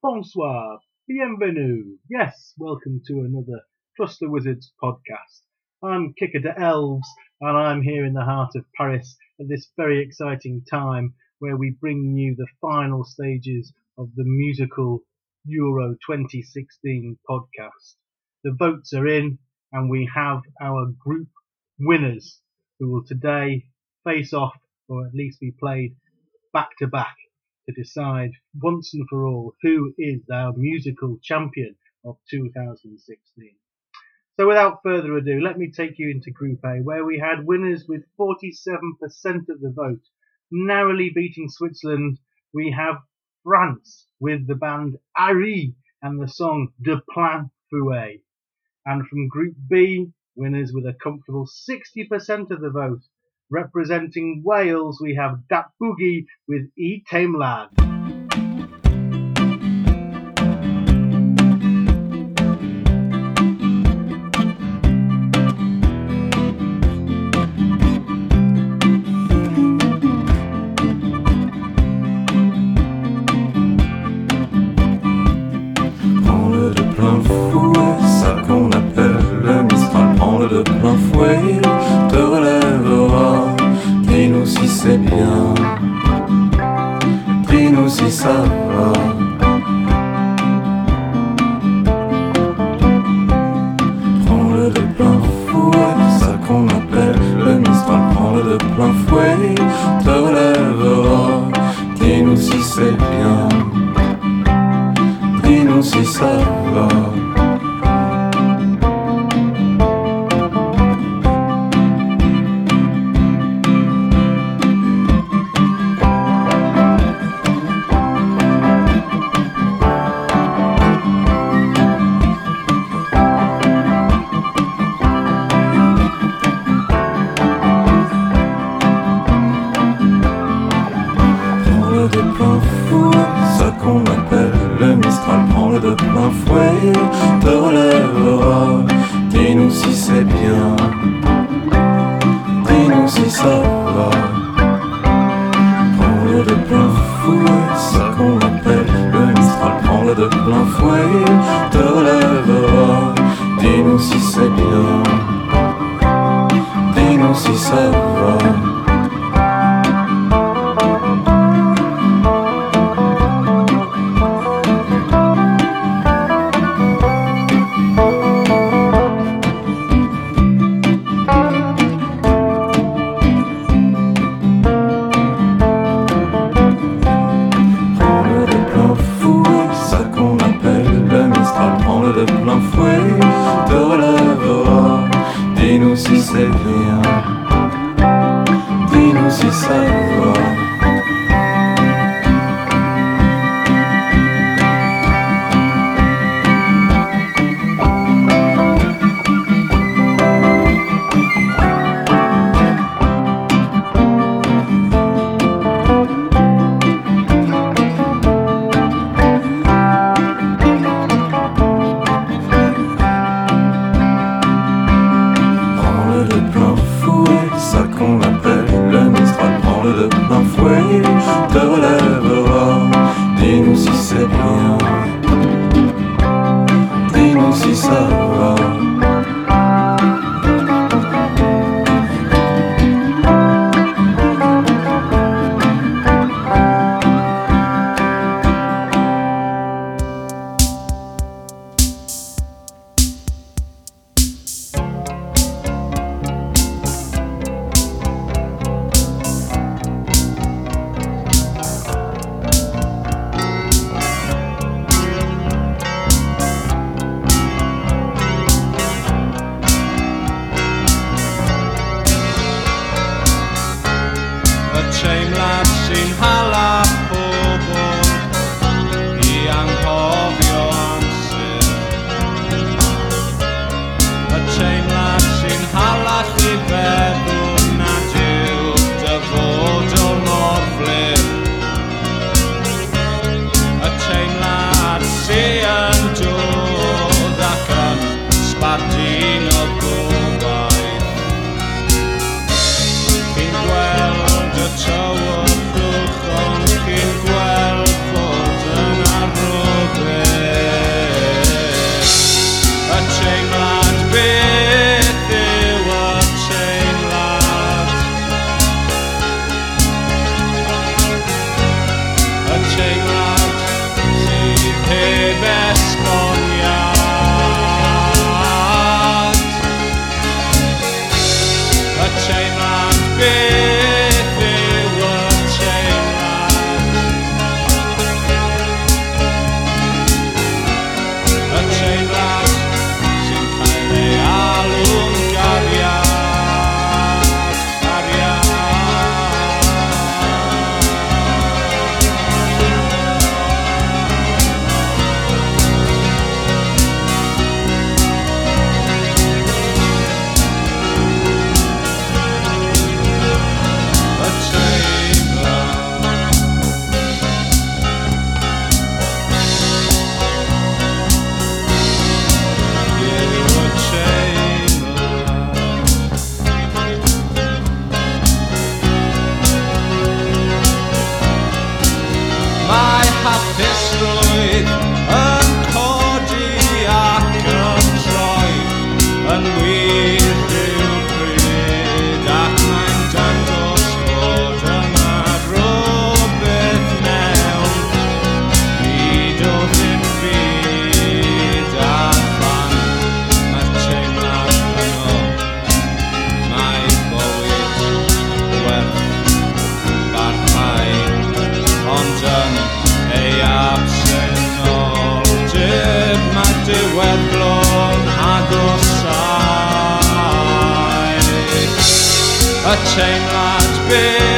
bonsoir, bienvenue. Yes, welcome to another Trust the Wizards podcast. I'm Kicker de Elves, and I'm here in the heart of Paris at this very exciting time where we bring you the final stages of the musical Euro 2016 podcast. The votes are in, and we have our group winners who will today face off, or at least be played back to back to decide once and for all who is our musical champion of 2016. So without further ado, let me take you into Group A, where we had winners with 47% of the vote. Narrowly beating Switzerland, we have France with the band Ari and the song De Plein Fouet. And from Group B, winners with a comfortable 60% of the vote. Representing Wales, we have Dat Boogie with E Tamelad. Prends-le 了。De plein fouet, te relèvera. Dis-nous si c'est bien, dis-nous si ça va. De plein fouet, te relèvera. Dis-nous si c'est bien, dis-nous si ça va. a chain lines big.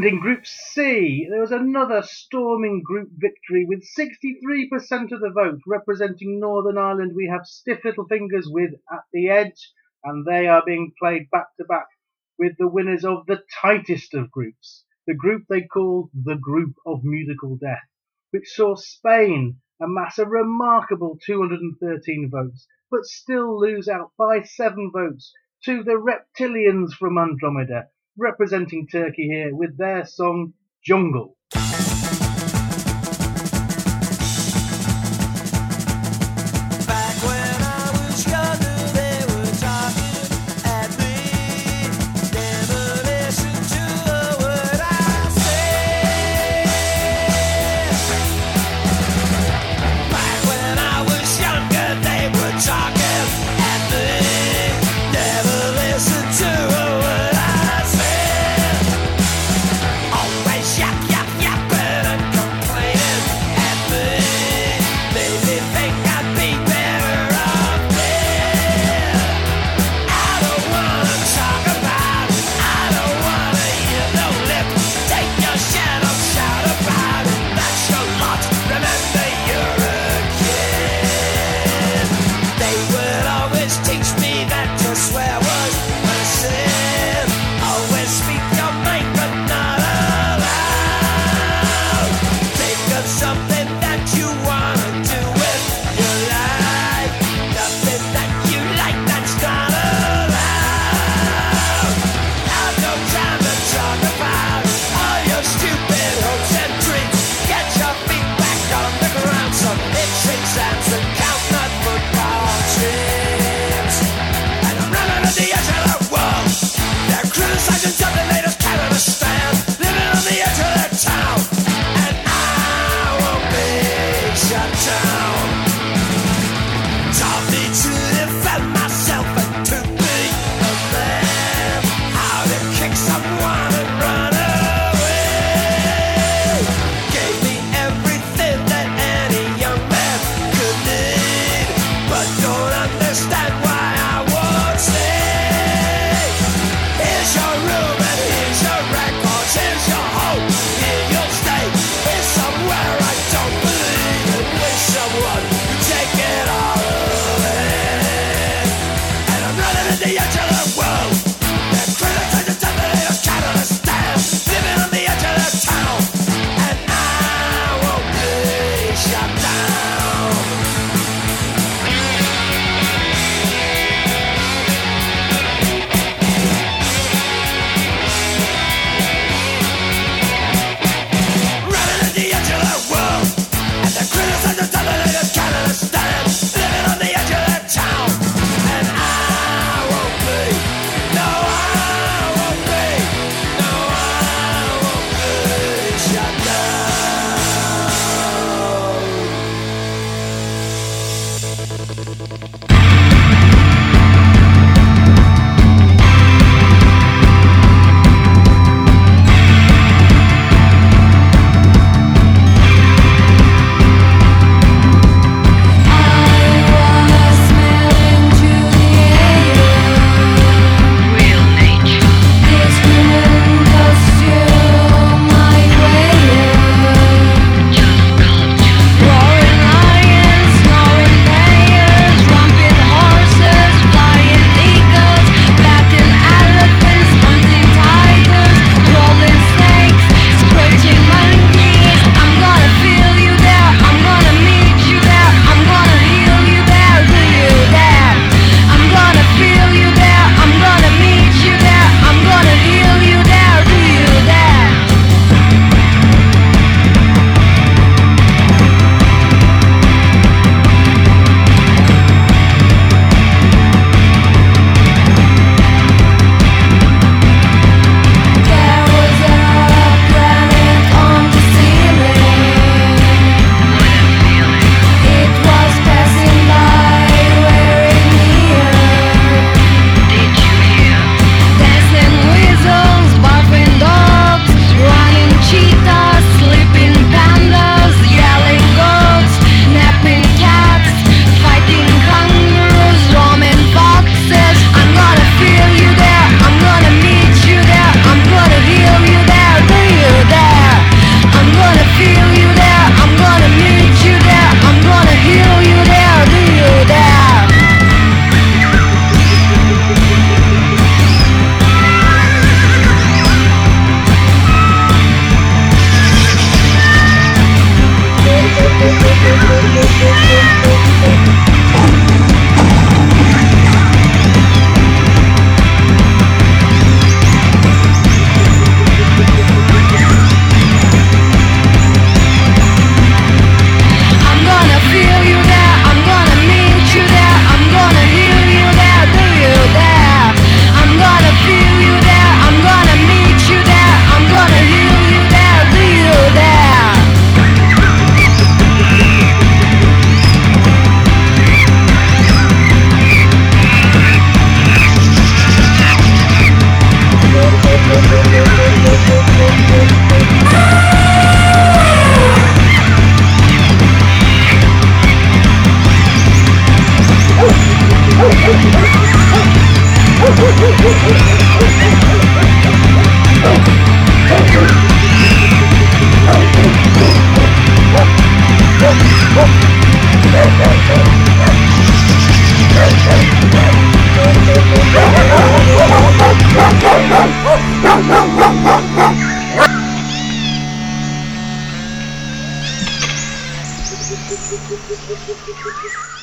And in Group C, there was another storming group victory with 63% of the vote representing Northern Ireland. We have Stiff Little Fingers with At the Edge, and they are being played back to back with the winners of the tightest of groups, the group they call the Group of Musical Death, which saw Spain amass a remarkable 213 votes, but still lose out by seven votes to the Reptilians from Andromeda representing Turkey here with their song Jungle.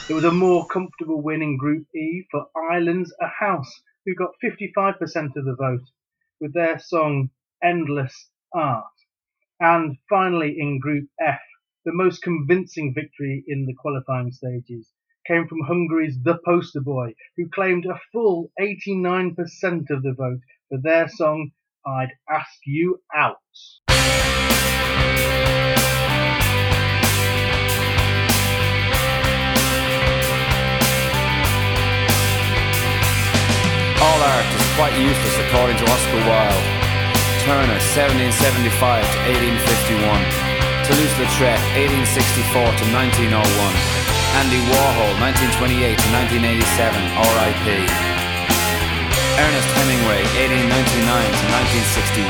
It was a more comfortable win in Group E for Ireland's A House, who got 55% of the vote with their song Endless Art. And finally, in Group F, the most convincing victory in the qualifying stages came from Hungary's The Poster Boy, who claimed a full 89% of the vote for their song I'd Ask You Out. Quite useless according to Oscar Wilde. Turner, 1775 to 1851. Toulouse-Lautrec, 1864 to 1901. Andy Warhol, 1928 to 1987, R.I.P. Ernest Hemingway, 1899 to 1961.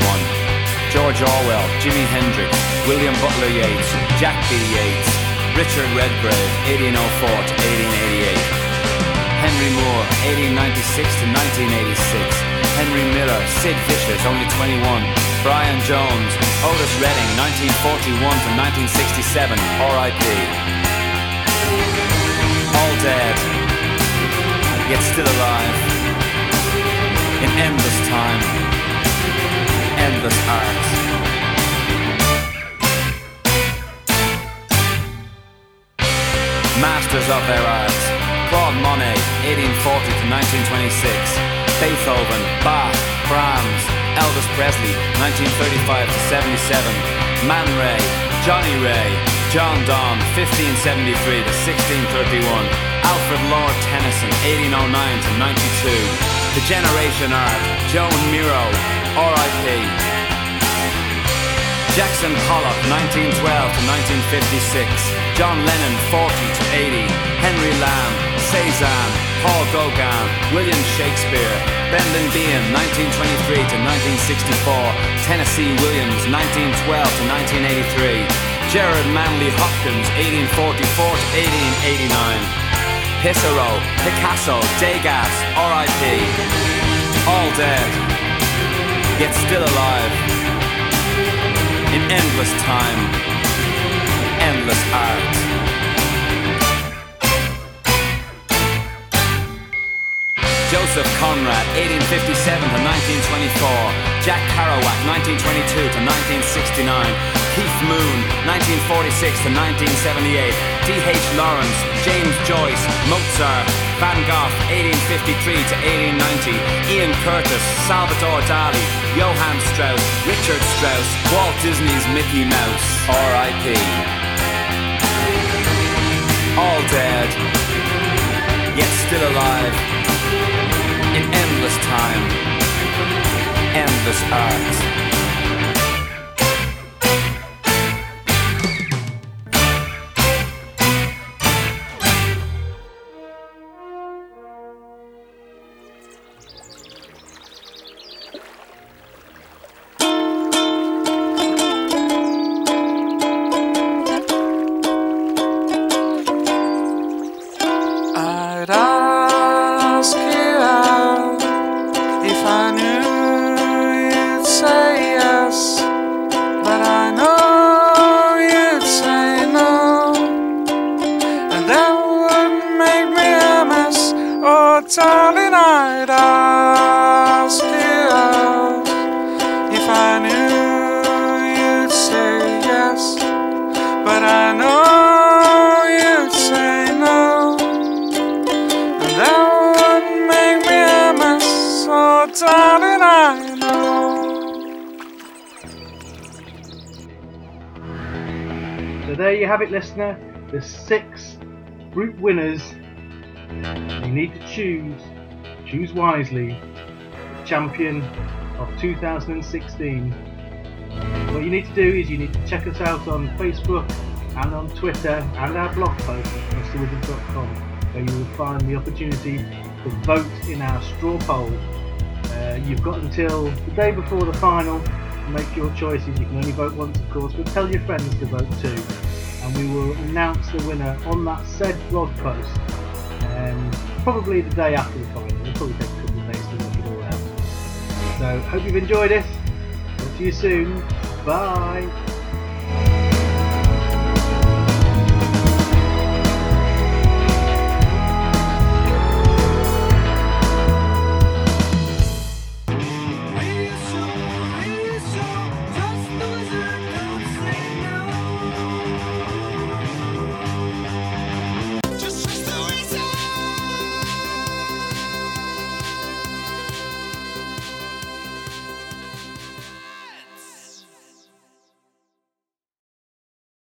George Orwell, Jimi Hendrix, William Butler Yeats, Jack B. Yeats, Richard Redgrave, 1804 to 1888. Henry Moore, 1896 to 1986. Henry Miller, Sid Vicious, only 21. Brian Jones, Otis Redding, 1941 to 1967, R.I.P. All dead, yet still alive. In endless time, endless art. Masters of their art. Claude Monet, 1840 to 1926. Beethoven, Bach, Brahms, Elvis Presley, 1935 to 77. Man Ray, Johnny Ray, John Donne, 1573 to 1631. Alfred Lord Tennyson, 1809 to 92. The Generation Art, Joan Miro, R.I.P. Jackson Pollock, 1912 to 1956. John Lennon, 40 to 80. Henry Lamb, Cezanne, Paul Gauguin, William Shakespeare, Brendan Behan, 1923 to 1964. Tennessee Williams, 1912 to 1983. Gerard Manley Hopkins, 1844 to 1889. Pissarro, Picasso, Degas, R.I.P. All dead, yet still alive in endless time, endless art. Conrad, 1857 to 1924. Jack Kerouac, 1922 to 1969. Keith Moon, 1946 to 1978. D.H. Lawrence, James Joyce, Mozart, Van Gogh, 1853 to 1890. Ian Curtis, Salvador Dali, Johann Strauss, Richard Strauss, Walt Disney's Mickey Mouse, R.I.P. All dead, yet still alive endless time, endless art. So there you have it, listener. The six group winners. You need to choose. Choose wisely. The champion of 2016. What you need to do is you need to check us out on Facebook and on Twitter and our blog post at trustthewizard.com where you will find the opportunity to vote in our straw poll. Uh, you've got until the day before the final make your choices. You can only vote once, of course, but tell your friends to vote too. And we will announce the winner on that said blog post. Um, probably the day after the final. It'll probably take a couple of days to work it all out. So, hope you've enjoyed it. Talk to you soon. Bye.